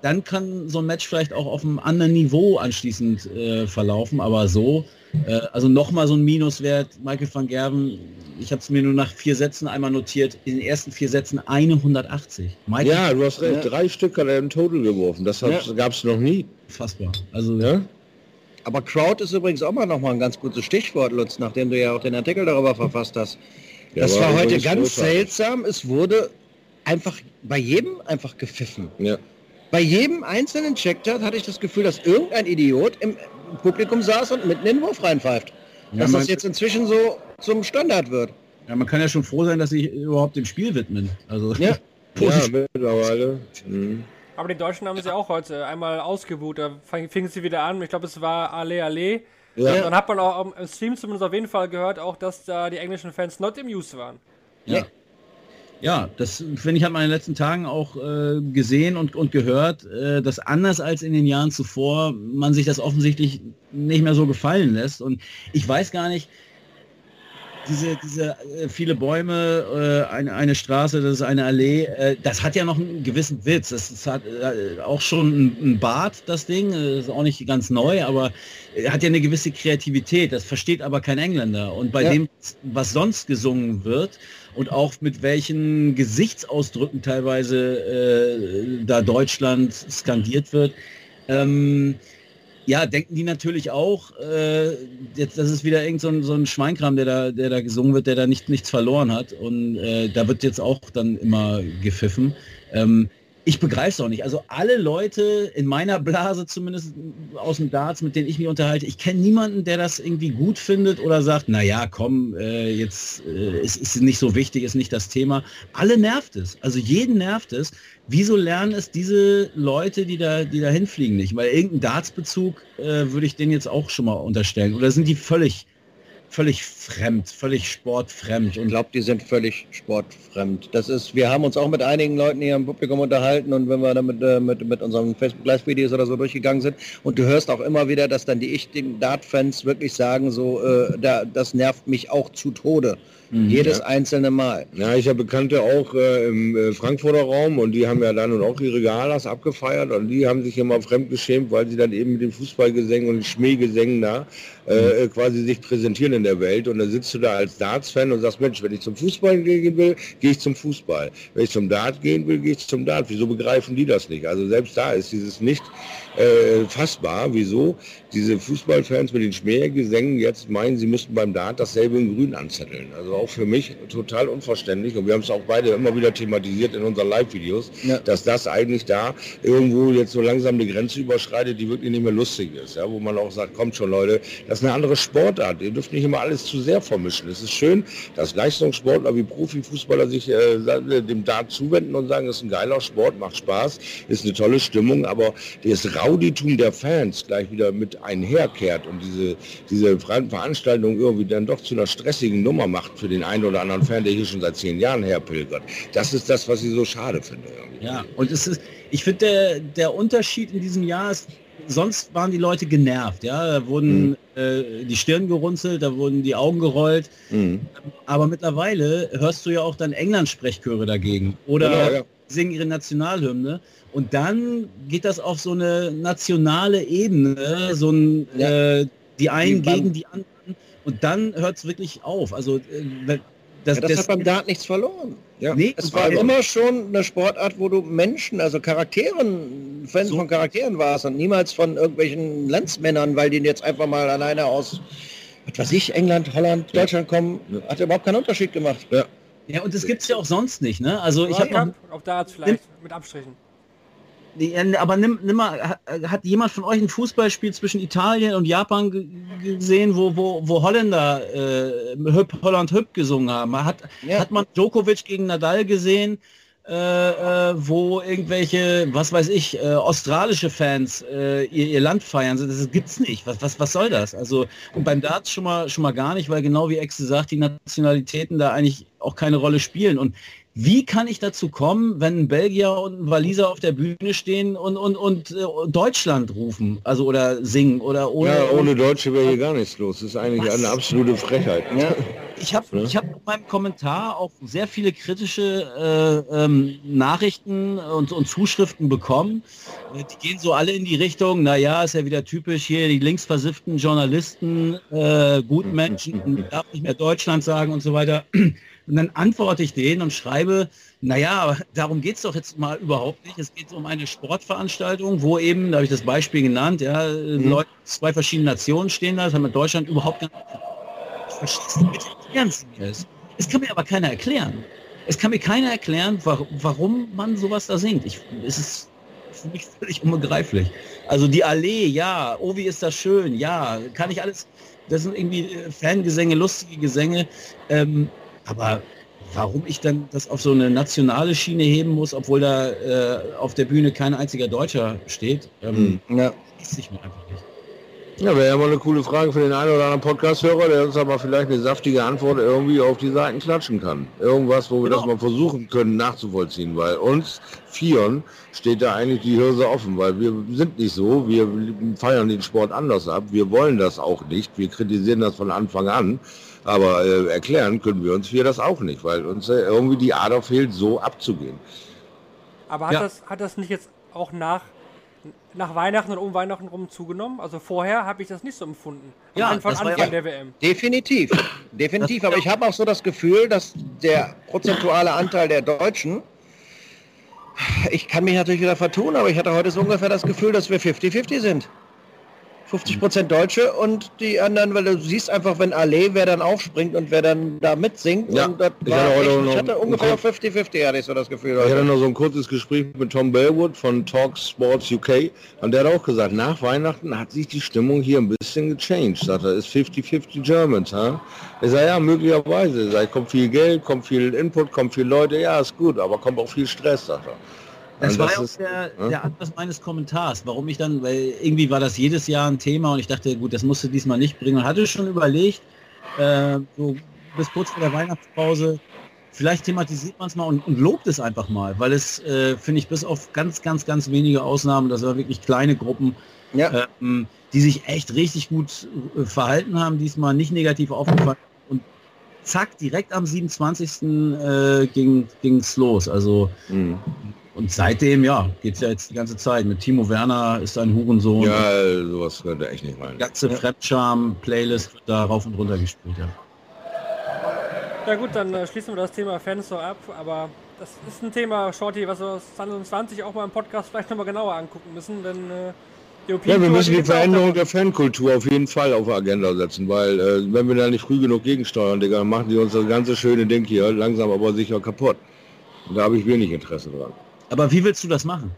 dann kann so ein Match vielleicht auch auf einem anderen Niveau anschließend äh, verlaufen, aber so, äh, also nochmal so ein Minuswert, Michael van Gerven, ich habe es mir nur nach vier Sätzen einmal notiert, in den ersten vier Sätzen eine 180. Michael, Ja, du hast recht. Drei Stück hat er im Total geworfen. Das Ja. gab es noch nie. fassbar. Also Ja? Aber Crowd ist übrigens auch mal noch mal ein ganz gutes Stichwort, Lutz, nachdem du ja auch den Artikel darüber verfasst hast. Ja, das war war heute ganz großartig. seltsam. Es wurde einfach bei jedem einfach gepfiffen. Ja. Bei jedem einzelnen Checktart hatte ich das Gefühl, dass irgendein Idiot im Publikum saß und mitten in den Wurf reinpfeift. Ja, dass das jetzt inzwischen so zum Standard wird. Ja, man kann ja schon froh sein, dass sie überhaupt dem Spiel widmen. Also Ja. Ja, mittlerweile. Mhm. Aber die Deutschen haben sie auch heute einmal ausgebucht. Da fingen sie wieder an. Ich glaube, es war Ale Ale. Ja. Dann hat man auch im Stream zumindest auf jeden Fall gehört, auch dass da die englischen Fans not amused waren. ja. Ja, das finde ich, hat man in den letzten Tagen auch äh, gesehen und, und gehört, äh, dass anders als in den Jahren zuvor man sich das offensichtlich nicht mehr so gefallen lässt. Und ich weiß gar nicht, diese, diese äh, viele Bäume, äh, eine, eine Straße, das ist eine Allee, äh, das hat ja noch einen gewissen Witz. Das, das hat äh, auch schon ein, ein Bad, das Ding, äh, ist auch nicht ganz neu, aber hat ja eine gewisse Kreativität. Das versteht aber kein Engländer. Und bei Ja. dem, was sonst gesungen wird und auch mit welchen Gesichtsausdrücken teilweise da Deutschland skandiert wird, ähm, ja, denken die natürlich auch, äh, jetzt, das ist wieder irgend so ein, so ein Schweinkram, der da, der da gesungen wird, der da nicht, nichts verloren hat. Und äh, da wird jetzt auch dann immer gepfiffen. Ähm, ich begreife es auch nicht. Also alle Leute in meiner Blase zumindest aus dem Darts, mit denen ich mich unterhalte, ich kenne niemanden, der das irgendwie gut findet oder sagt, na ja, komm, äh, jetzt äh, es ist nicht so wichtig, ist nicht das Thema. Alle nervt es. Also jeden nervt es. Wieso lernen es diese Leute, die da, die da hinfliegen nicht? Weil irgendeinen Dartsbezug äh, würde ich denen jetzt auch schon mal unterstellen. Oder sind die völlig, völlig fremd, völlig sportfremd? Ich glaube, die sind völlig sportfremd. Das ist, wir haben uns auch mit einigen Leuten hier im Publikum unterhalten und wenn wir dann mit, äh, mit, mit unseren Facebook Live-Videos oder so durchgegangen sind und du hörst auch immer wieder, dass dann die echten Dart-Fans wirklich sagen, so, äh, da, das nervt mich auch zu Tode. Jedes einzelne Mal. Ja, ich habe Bekannte auch äh, im äh, Frankfurter Raum und die haben ja dann und auch ihre Galas abgefeiert und die haben sich immer fremdgeschämt, weil sie dann eben mit den Fußballgesängen und Schmähgesängen da äh, quasi sich präsentieren in der Welt und dann sitzt du da als Darts-Fan und sagst, Mensch, wenn ich zum Fußball gehen will, gehe ich zum Fußball. Wenn ich zum Dart gehen will, gehe ich zum Dart. Wieso begreifen die das nicht? Also selbst da ist dieses nicht äh, fassbar, wieso diese Fußballfans mit den Schmähgesängen jetzt meinen, sie müssten beim Dart dasselbe in Grün anzetteln. Also auch für mich total unverständlich und wir haben es auch beide immer wieder thematisiert in unseren Live-Videos, Ja. dass das eigentlich da irgendwo jetzt so langsam eine Grenze überschreitet, die wirklich nicht mehr lustig ist. Ja, wo man auch sagt, kommt schon Leute, das ist eine andere Sportart. Ihr dürft nicht immer alles zu sehr vermischen. Es ist schön, dass Leistungssportler wie Profifußballer sich äh, dem Dart zuwenden und sagen, das ist ein geiler Sport, macht Spaß, ist eine tolle Stimmung, aber das Rowditum der Fans gleich wieder mit einherkehrt und diese, diese Ver- Veranstaltung irgendwie dann doch zu einer stressigen Nummer macht für den einen oder anderen Fan, der hier schon seit zehn Jahren herpilgert. Das ist das, was ich so schade finde. Irgendwie. Ja, und es ist, ich finde, der, der Unterschied in diesem Jahr ist, sonst waren die Leute genervt, ja, da wurden äh, die Stirn gerunzelt, da wurden die Augen gerollt, Mhm. aber mittlerweile hörst du ja auch dann England-Sprechchöre dagegen oder Genau, ja. singen ihre Nationalhymne und dann geht das auf so eine nationale Ebene, so ein, äh, die einen beim- gegen die anderen und dann hört es wirklich auf. Also äh, das, Ja, das, das, hat beim Dart nichts verloren. Ja. nee, Es war immer schon eine Sportart, wo du Menschen, also Charakteren, Fans So. von Charakteren warst und niemals von irgendwelchen Landsmännern, weil die jetzt einfach mal alleine aus, was weiß ich, England, Holland, Deutschland kommen, hat überhaupt keinen Unterschied gemacht. Ja. ja, und das gibt's ja auch sonst nicht, ne? Also ich habe hab auch da vielleicht mit Abstrichen. Äh, Aber nimm, nimm mal, hat, hat jemand von euch ein Fußballspiel zwischen Italien und Japan ge- gesehen, wo, wo, wo Holländer äh, Hüpp, Holland Hüpp gesungen haben? Hat, Ja. hat man Djokovic gegen Nadal gesehen? äh, äh, wo irgendwelche, was weiß ich, äh, australische Fans äh, ihr, ihr Land feiern. Das gibt's nicht. Was, was, was soll das? Also und beim Darts schon mal schon mal gar nicht, weil genau wie Exe sagt, die Nationalitäten da eigentlich auch keine Rolle spielen. Und wie kann ich dazu kommen, wenn ein Belgier und ein Waliser auf der Bühne stehen und, und, und äh, Deutschland rufen, also oder singen oder ohne... Ja, ohne Deutsche wäre hier gar nichts los. Das ist eigentlich Was? eine absolute Frechheit. Ja. Ich habe ich hab in meinem Kommentar auch sehr viele kritische äh, ähm, Nachrichten und, und Zuschriften bekommen. Äh, Die gehen so alle in die Richtung, naja, ist ja wieder typisch hier, die linksversifften Journalisten, äh, Gutmenschen, darf nicht mehr Deutschland sagen und so weiter. Und dann antworte ich denen und schreibe, naja, darum geht es doch jetzt mal überhaupt nicht. Es geht um eine Sportveranstaltung, wo eben, da habe ich das Beispiel genannt, ja, Leute aus zwei verschiedenen Nationen stehen da, das hat mit Deutschland überhaupt gar ich verstehe es nicht. Bitte erklären Sie mir es. Es kann mir aber keiner erklären. Es kann mir keiner erklären, wa warum man sowas da singt. Ich, es ist für mich völlig unbegreiflich. Also die Allee, ja, oh, wie ist das schön, ja, kann ich alles, das sind irgendwie äh, Fangesänge, lustige Gesänge, ähm, aber warum ich dann das auf so eine nationale Schiene heben muss, obwohl da äh, auf der Bühne kein einziger Deutscher steht, ähm, Ja. ist sich mir einfach nicht. Ja, wäre ja mal eine coole Frage für den einen oder anderen Podcast-Hörer, der uns aber vielleicht eine saftige Antwort irgendwie auf die Seiten klatschen kann. Irgendwas, wo wir Genau. das mal versuchen können nachzuvollziehen, weil uns Vieren steht da eigentlich die Hirse offen, weil wir sind nicht so, wir feiern den Sport anders ab, wir wollen das auch nicht, wir kritisieren das von Anfang an, aber äh, erklären können wir uns Vier das auch nicht, weil uns äh, irgendwie die Ader fehlt, so abzugehen. Aber hat, Ja. das, hat das nicht jetzt auch nach, nach Weihnachten und um Weihnachten rum zugenommen? Also vorher habe ich das nicht so empfunden. Am Ja, Anfang, das war Anfang ja- der WM. Definitiv, definitiv. Das- Aber ich habe auch so das Gefühl, dass der prozentuale Anteil der Deutschen, ich kann mich natürlich wieder vertun, aber ich hatte heute so ungefähr das Gefühl, dass wir 50-50 sind. 50 Prozent Deutsche und die anderen, weil du siehst einfach, wenn Allee, wer dann aufspringt und wer dann da mitsingt. Ja, und das ich war hatte heute echt, ich hatte ungefähr Kopf- 50-50, hatte ich so das Gefühl. Ich hatte Heute. noch so ein kurzes Gespräch mit Tom Bellwood von Talk Sports UK und der hat auch gesagt, nach Weihnachten hat sich die Stimmung hier ein bisschen gechanged. Sagt er, ist 50-50 Germans, ha? Ich sage, ja, möglicherweise. Ich sag, kommt viel Geld, kommt viel Input, kommt viel Leute, ja, ist gut, aber kommt auch viel Stress, sagt er. Das war ja auch der, ja? der Anlass meines Kommentars, warum ich dann, weil irgendwie war das jedes Jahr ein Thema und ich dachte, gut, das musst du diesmal nicht bringen und hatte schon überlegt, äh, so bis kurz vor der Weihnachtspause, vielleicht thematisiert man es mal und, und lobt es einfach mal, weil es, äh, finde ich, bis auf ganz, ganz, ganz wenige Ausnahmen, das waren wirklich kleine Gruppen, Ja. ähm, die sich echt richtig gut äh, verhalten haben, diesmal nicht negativ aufgefallen und zack, direkt am 27. Äh, ging es los. Also Mhm. Und seitdem, ja, geht's ja jetzt die ganze Zeit. Mit Timo Werner ist ein Hurensohn. Ja, sowas könnte echt nicht rein. Die ganze Fremdscham-Playlist wird da rauf und runter gespielt, ja. Ja gut, dann äh, schließen wir das Thema Fans so ab, aber das ist ein Thema, Shorty, was wir 2020 auch mal im Podcast vielleicht nochmal genauer angucken müssen, denn äh, die Ja, European wir Tour, müssen die Veränderung der Fankultur auf jeden Fall auf die Agenda setzen, weil äh, wenn wir da nicht früh genug gegensteuern, Digga, dann machen die uns das ganze schöne Ding hier langsam aber sicher kaputt. Und da habe ich wenig Interesse dran. Aber wie willst du das machen?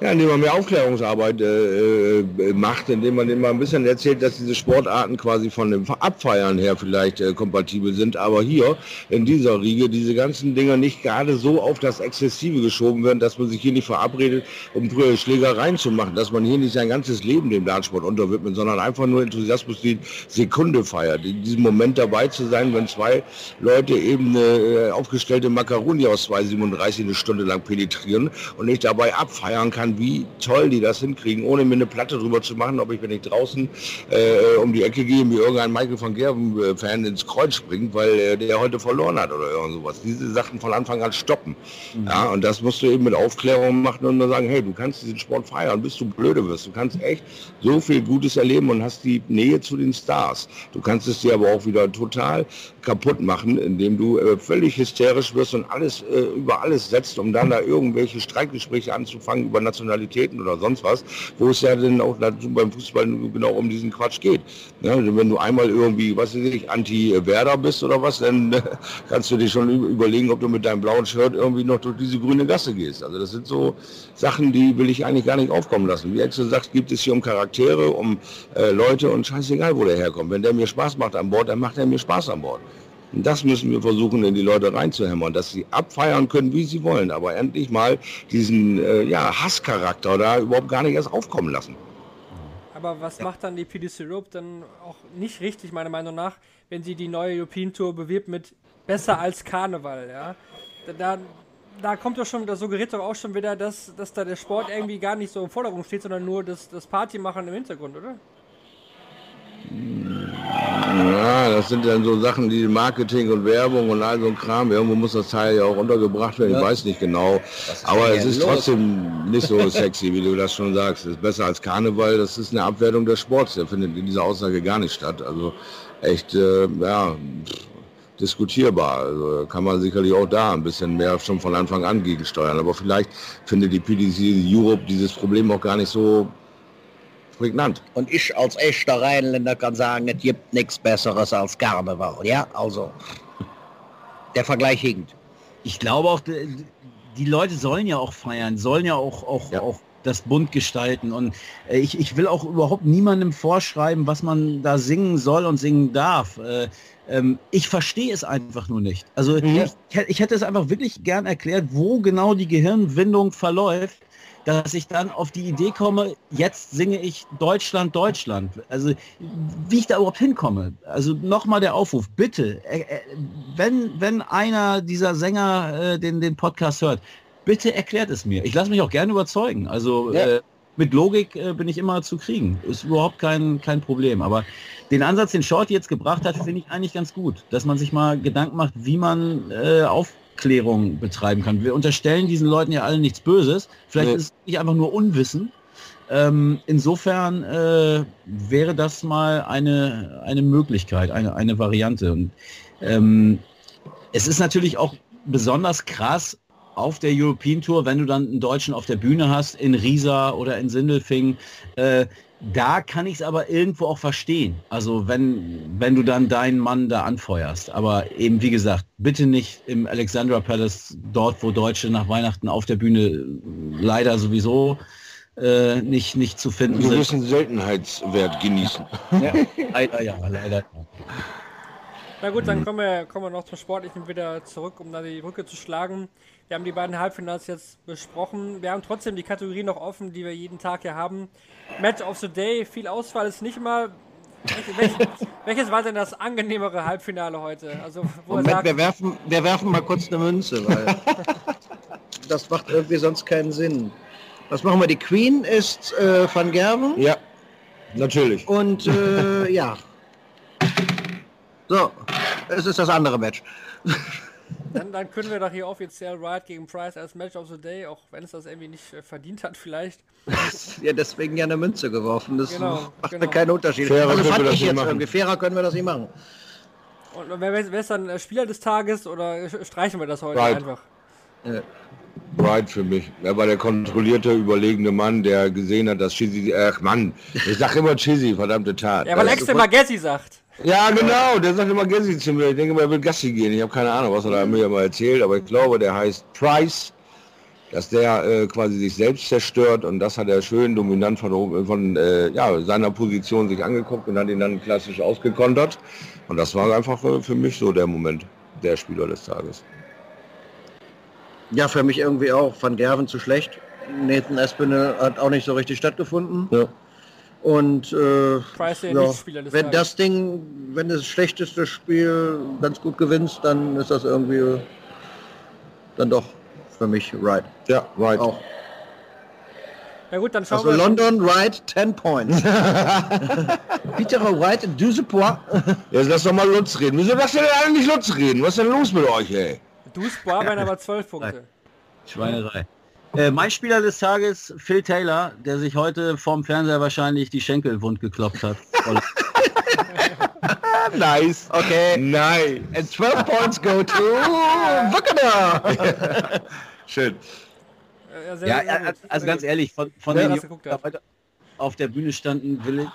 Ja, indem man mehr Aufklärungsarbeit äh, äh, macht, indem man mal ein bisschen erzählt, dass diese Sportarten quasi von dem Abfeiern her vielleicht äh, kompatibel sind, aber hier in dieser Riege diese ganzen Dinger nicht gerade so auf das Exzessive geschoben werden, dass man sich hier nicht verabredet, um früher Schlägereien zu machen, dass man hier nicht sein ganzes Leben dem Dartsport unterwidmet, sondern einfach nur Enthusiasmus die Sekunde feiert, in diesem Moment dabei zu sein, wenn zwei Leute eben eine äh, aufgestellte Makaroni aus 2,37 eine Stunde lang penetrieren und ich dabei abfeiern kann, wie toll die das hinkriegen, ohne mir eine Platte drüber zu machen, ob ich, wenn ich draußen äh, um die Ecke gehe, mir irgendein Michael van Gerven-Fan ins Kreuz springt, weil äh, der heute verloren hat oder irgend sowas. Diese Sachen von Anfang an stoppen. Ja, und das musst du eben mit Aufklärung machen und dann sagen, hey, du kannst diesen Sport feiern, bis du blöde wirst. Du kannst echt so viel Gutes erleben und hast die Nähe zu den Stars. Du kannst es dir aber auch wieder total kaputt machen, indem du äh, völlig hysterisch wirst und alles äh, über alles setzt, um dann da irgendwelche Streitgespräche anzufangen über Nationalitäten oder sonst was, wo es ja dann auch dazu beim Fußball genau um diesen Quatsch geht. Ja, also wenn du einmal irgendwie, was weiß ich, Anti-Werder bist oder was, dann äh, kannst du dir schon überlegen, ob du mit deinem blauen Shirt irgendwie noch durch diese grüne Gasse gehst. Also das sind so Sachen, die will ich eigentlich gar nicht aufkommen lassen. Wie Axel sagt, gibt es hier um Charaktere, um äh, Leute und scheißegal, wo der herkommt. Wenn der mir Spaß macht an Bord, dann macht er mir Spaß an Bord. Und das müssen wir versuchen, in die Leute reinzuhämmern, dass sie abfeiern können, wie sie wollen, aber endlich mal diesen äh, ja, Hasscharakter da überhaupt gar nicht erst aufkommen lassen. Aber was macht dann die PDC Europe dann auch nicht richtig, meiner Meinung nach, wenn sie die neue European Tour bewirbt mit besser als Karneval, ja? Da, da, kommt doch schon, da suggeriert doch auch schon wieder, dass, dass da der Sport irgendwie gar nicht so im Vordergrund steht, sondern nur das, das Partymachen im Hintergrund, oder? Ja, das sind dann so Sachen, die Marketing und Werbung und all so ein Kram. Irgendwo muss das Teil ja auch untergebracht werden. Ich weiß nicht genau. Aber es ist trotzdem nicht so sexy, wie du das schon sagst. Es ist besser als Karneval. Das ist eine Abwertung des Sports. Der findet in dieser Aussage gar nicht statt. Also echt, äh, ja, diskutierbar. Also kann man sicherlich auch da ein bisschen mehr schon von Anfang an gegensteuern. Aber vielleicht findet die PDC Europe dieses Problem auch gar nicht so prägnant. Und ich als echter Rheinländer kann sagen, es gibt nichts Besseres als Karneval. Ja, also der Vergleich hinkt. Ich glaube auch, die, Leute sollen ja auch feiern, sollen ja auch, auch, Ja. auch das bunt gestalten. Und äh, ich, ich will auch überhaupt niemandem vorschreiben, was man da singen soll und singen darf. Äh, ähm, ich verstehe es einfach nur nicht. Also ich, ich hätte es einfach wirklich gern erklärt, wo genau die Gehirnwindung verläuft, dass ich dann auf die Idee komme, jetzt singe ich Deutschland, Deutschland. Also wie ich da überhaupt hinkomme. Also nochmal der Aufruf, bitte, äh, äh, wenn, wenn einer dieser Sänger äh, den, den Podcast hört, bitte erklärt es mir. Ich lasse mich auch gerne überzeugen. Also Ja. äh, mit Logik äh, bin ich immer zu kriegen. Ist überhaupt kein, kein Problem. Aber den Ansatz, den Short jetzt gebracht hat, finde ich eigentlich ganz gut. Dass man sich mal Gedanken macht, wie man äh, Aufklärung betreiben kann. Wir unterstellen diesen Leuten ja alle nichts Böses. Vielleicht Nee. ist es nicht einfach nur Unwissen. Ähm, insofern äh, wäre das mal eine, eine Möglichkeit, eine, eine Variante. Und ähm, es ist natürlich auch besonders krass auf der European Tour, wenn du dann einen Deutschen auf der Bühne hast, in Riesa oder in Sindelfingen. Äh, da kann ich es aber irgendwo auch verstehen. Also wenn, wenn du dann deinen Mann da anfeuerst. Aber eben wie gesagt, bitte nicht im Alexandra Palace, dort wo Deutsche nach Weihnachten auf der Bühne leider sowieso äh, nicht, nicht zu finden einen sind. gewissen Seltenheitswert genießen. Ja, leider ja, leider ja. Na gut, dann kommen wir, kommen wir noch zum Sportlichen wieder zurück, um da die Brücke zu schlagen. Wir haben die beiden Halbfinals jetzt besprochen. Wir haben trotzdem die Kategorie noch offen, die wir jeden Tag hier haben. Match of the Day, viel Auswahl ist nicht mal. Welch- welch- welches war denn das angenehmere Halbfinale heute? Also, wo Moment, sagt, wir werfen, wir werfen mal kurz eine Münze, weil das macht irgendwie sonst keinen Sinn. Was machen wir? Die Queen ist äh, Van Gerven Ja, natürlich. und äh, ja. So, es ist das andere Match. Dann, dann können wir doch hier offiziell Wright gegen Price als Match of the Day, auch wenn es das irgendwie nicht äh, verdient hat, vielleicht. Ja, deswegen ja eine Münze geworfen. Das Genau, macht genau. ja keinen Unterschied. Fairer also können wir das ich nicht jetzt machen. irgendwie. Fairer können wir das nicht machen. Und wer, wer ist dann äh, Spieler des Tages oder streichen wir das heute Wright. einfach? Bright für mich. Er war der kontrollierte, überlegene Mann, der gesehen hat, dass Chizzy, ach Mann, ich sag immer Chizzy, verdammte Tat. Ja, weil Das- Extra Magessi sagt. Ja, genau, der sagt immer Gassi zu mir. Ich denke mal, er will Gassi gehen. Ich habe keine Ahnung, was er da mir mal erzählt, aber ich glaube, der heißt Price, dass der äh, quasi sich selbst zerstört und das hat er schön dominant von, oben- von äh, ja, seiner Position sich angeguckt und hat ihn dann klassisch ausgekontert. Und das war einfach äh, für mich so der Moment, der Spieler des Tages. Ja, für mich irgendwie auch. Van Gerven zu schlecht. Nathan Espinel hat auch nicht so richtig stattgefunden. Ja. Und äh, ja, wenn das Ding, wenn das schlechteste Spiel ganz gut gewinnst, dann ist das irgendwie dann doch für mich right. Ja, right. Auch. Ja gut, dann schauen Also wir. London right 10 points. Peter White, 12 points. Jetzt lass doch mal Lutz reden. Wieso lasst ihr denn alle nicht Lutz reden? Was ist denn los mit euch, ey? Duisburg waren aber 12 Punkte. Schweinerei. Äh, mein Spieler des Tages, Phil Taylor, der sich heute vorm Fernseher wahrscheinlich die Schenkel wund geklopft hat. Nice. Okay. Nein. And 12 points go to Wickener. Schön. Ja, sehr, ja, sehr also ganz ehrlich, von, von Ja, den die auf der Bühne standen, will ich,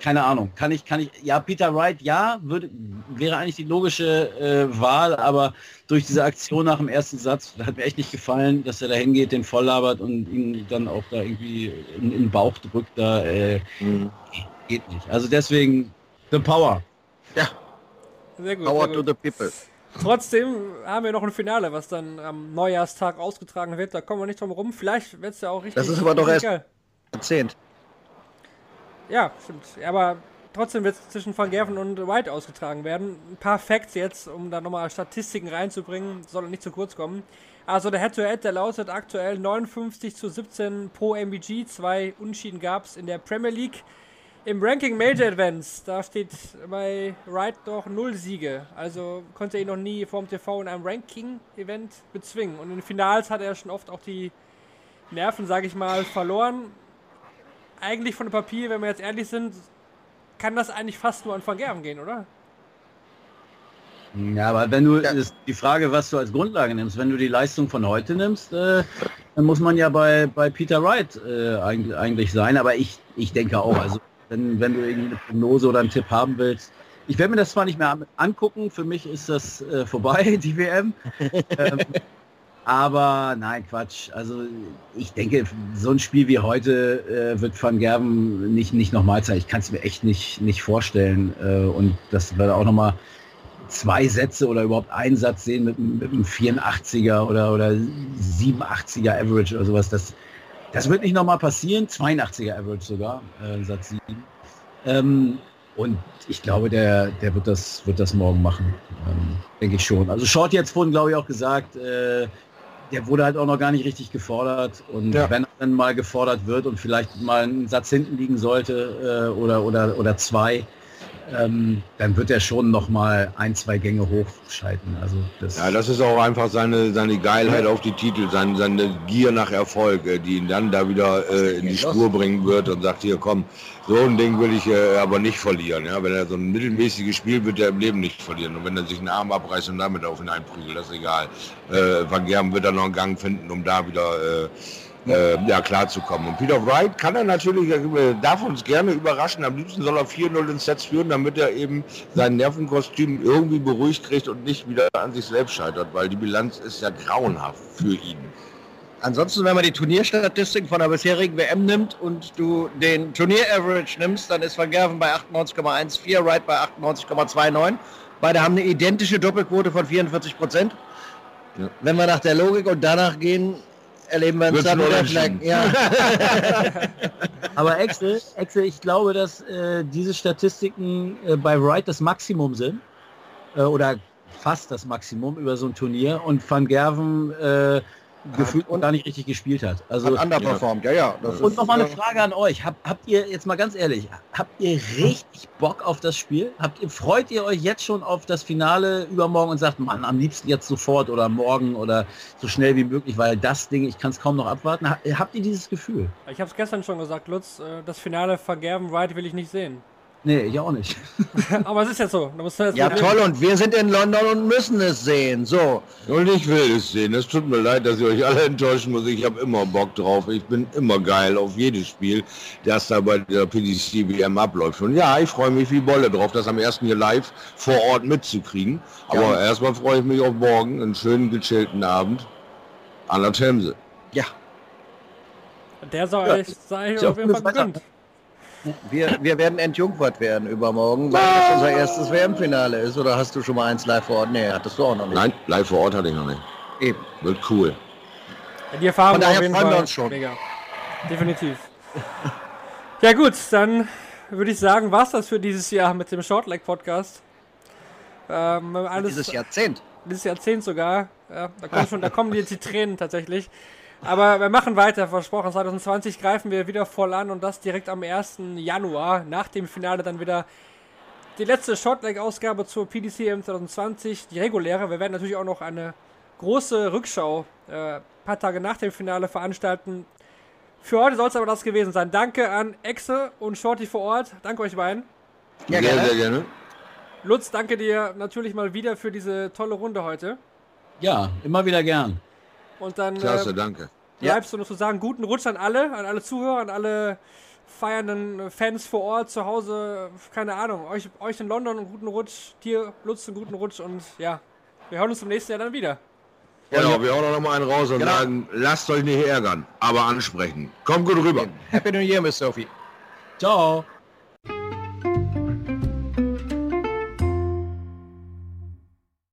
keine Ahnung. Kann ich, kann ich, ja, Peter Wright, ja, würde, wäre eigentlich die logische äh, Wahl, aber durch diese Aktion nach dem ersten Satz hat mir echt nicht gefallen, dass er da hingeht, den voll labert und ihn dann auch da irgendwie in, in den Bauch drückt, da äh, mhm. geht nicht. Also deswegen, the power. Ja. Sehr gut, power sehr gut. to the people. Trotzdem haben wir noch ein Finale, was dann am Neujahrstag ausgetragen wird. Da kommen wir nicht drum herum. Vielleicht wird es ja auch richtig. Das ist aber doch erst 10. Ja, stimmt. Aber trotzdem wird es zwischen Van Gerven und White ausgetragen werden. Ein paar Facts jetzt, um da nochmal Statistiken reinzubringen, soll nicht zu kurz kommen. Also der Head-to-Head, der lautet aktuell 59 zu 17 pro MVG. Zwei Unschieden gab es in der Premier League. Im Ranking Major Events, da steht bei Wright noch null Siege. Also konnte er ihn noch nie vom TV in einem Ranking-Event bezwingen. Und in den Finals hat er schon oft auch die Nerven, sage ich mal, verloren. Eigentlich von dem Papier, wenn wir jetzt ehrlich sind, kann das eigentlich fast nur an Van Gerven gehen, oder? Ja, aber wenn du Ja. ist die Frage, was du als Grundlage nimmst, wenn du die Leistung von heute nimmst, äh, dann muss man ja bei, bei Peter Wright äh, eigentlich, eigentlich sein. Aber ich, ich denke auch, also wenn, wenn du irgendwie eine Prognose oder einen Tipp haben willst, ich werde mir das zwar nicht mehr an- angucken, für mich ist das äh, vorbei, die WM. ähm, aber nein, Quatsch. Also ich denke, so ein Spiel wie heute äh, wird Van Gerven nicht, nicht nochmal zeigen. Ich kann es mir echt nicht, nicht vorstellen. Äh, und das wird auch nochmal zwei Sätze oder überhaupt einen Satz sehen mit, einem- mit einem 84er oder, oder 87er Average oder sowas. Das, das wird nicht nochmal passieren. 82er Average sogar, äh, Satz 7. Ähm, und ich glaube, der, der wird, das, wird das morgen machen. Ähm, denke ich schon. Also Short jetzt vorhin, glaube ich, auch gesagt, äh, der wurde halt auch noch gar nicht richtig gefordert. Und Ja. wenn er dann mal gefordert wird und vielleicht mal einen Satz hinten liegen sollte äh, oder, oder, oder zwei, ähm, dann wird er schon noch mal ein, zwei Gänge hochschalten. Also das, Ja, das ist auch einfach seine, seine Geilheit auf die Titel, seine, seine Gier nach Erfolg, äh, die ihn dann da wieder äh, in die Spur bringen wird und sagt, hier komm, so ein Ding will ich äh, aber nicht verlieren. Ja? Wenn er so ein mittelmäßiges Spiel wird er im Leben nicht verlieren. Und wenn er sich einen Arm abreißt und damit auf ihn einprügelt, das ist egal. Äh, Van Gerben wird dann noch einen Gang finden, um da wieder äh, äh, ja, klarzukommen. Und Peter Wright kann er natürlich, darf uns gerne überraschen. Am liebsten soll er 4-0 ins Set führen, damit er eben sein Nervenkostüm irgendwie beruhigt kriegt und nicht wieder an sich selbst scheitert, weil die Bilanz ist ja grauenhaft für ihn. Ansonsten, wenn man die Turnierstatistiken von der bisherigen WM nimmt und du den Turnier-Average nimmst, dann ist Van Gerven bei 98,14, Wright bei 98,29. Beide haben eine identische Doppelquote von 44 Prozent. Ja. Wenn wir nach der Logik und danach gehen, erleben wir uns dann wieder vielleicht. Ja, aber Excel, Excel, ich glaube, dass äh, diese Statistiken äh, bei Wright das Maximum sind äh, oder fast das Maximum über so ein Turnier und Van Gerven äh, gefühlt und- gar nicht richtig gespielt hat. Also hat underperformed, ja, ja. Das Und nochmal eine äh, Frage an euch. Hab, habt ihr, jetzt mal ganz ehrlich, habt ihr richtig Bock auf das Spiel? Habt ihr, freut ihr euch jetzt schon auf das Finale übermorgen und sagt, Mann, am liebsten jetzt sofort oder morgen oder so schnell wie möglich, weil das Ding, ich kann es kaum noch abwarten. Ha- Habt ihr dieses Gefühl? Ich habe es gestern schon gesagt, Lutz, äh, das Finale Van Gerven Wright will ich nicht sehen. Nee, ich auch nicht. Aber es ist jetzt so. Da musst du jetzt Ja, toll, und wir sind in London und müssen es sehen. So, Und ich will es sehen. Es tut mir leid, dass ich euch alle enttäuschen muss. Ich habe immer Bock drauf. Ich bin immer geil auf jedes Spiel, das da bei der PDC WM abläuft. Und ja, ich freue mich wie Bolle drauf, das am ersten hier live vor Ort mitzukriegen. Aber Ja. erstmal freue ich mich auf morgen, einen schönen gechillten Abend an der Themse. ja, Der soll Ja, euch, sei ja auf jeden Fall gegönnt. Wir, wir werden entjungfert werden übermorgen, weil das unser erstes WM-Finale ist. Oder hast du schon mal eins live vor Ort? Nee, hattest du auch noch nicht. Nein, live vor Ort hatte ich noch nicht. Eben. Wird cool. Die Erfahrung Von war daher auf jeden freuen wir Fall uns schon. Mega. Definitiv. ja gut, dann würde ich sagen, war's das für dieses Jahr mit dem Shortleg Podcast. Ähm, alles, Dieses Jahrzehnt. dieses Jahrzehnt sogar. Ja, da, kommen schon, da kommen jetzt die Tränen tatsächlich. Aber wir machen weiter, versprochen. 2020 greifen wir wieder voll an und das direkt am 1. Januar. Nach dem Finale dann wieder die letzte Shortleg-Ausgabe zur PDCM 2020, die reguläre. Wir werden natürlich auch noch eine große Rückschau äh, paar Tage nach dem Finale veranstalten. Für heute soll es aber das gewesen sein. Danke an Exe und Shorty vor Ort. Danke euch beiden. Ja, gerne. sehr gerne. Lutz, danke dir natürlich mal wieder für diese tolle Runde heute. Ja, immer wieder gern. Und dann Klasse, äh, danke. Ja. bleibst du noch zu sagen, guten Rutsch an alle, an alle Zuhörer, an alle feiernden Fans vor Ort, zu Hause, keine Ahnung, euch, euch in London einen guten Rutsch, dir Lutz einen guten Rutsch und ja, wir hören uns im nächsten Jahr dann wieder. Genau, wir hauen noch mal einen raus und Genau. sagen, lasst euch nicht ärgern, aber ansprechen. Kommt gut rüber. Happy New Year, Miss Sophie. Ciao.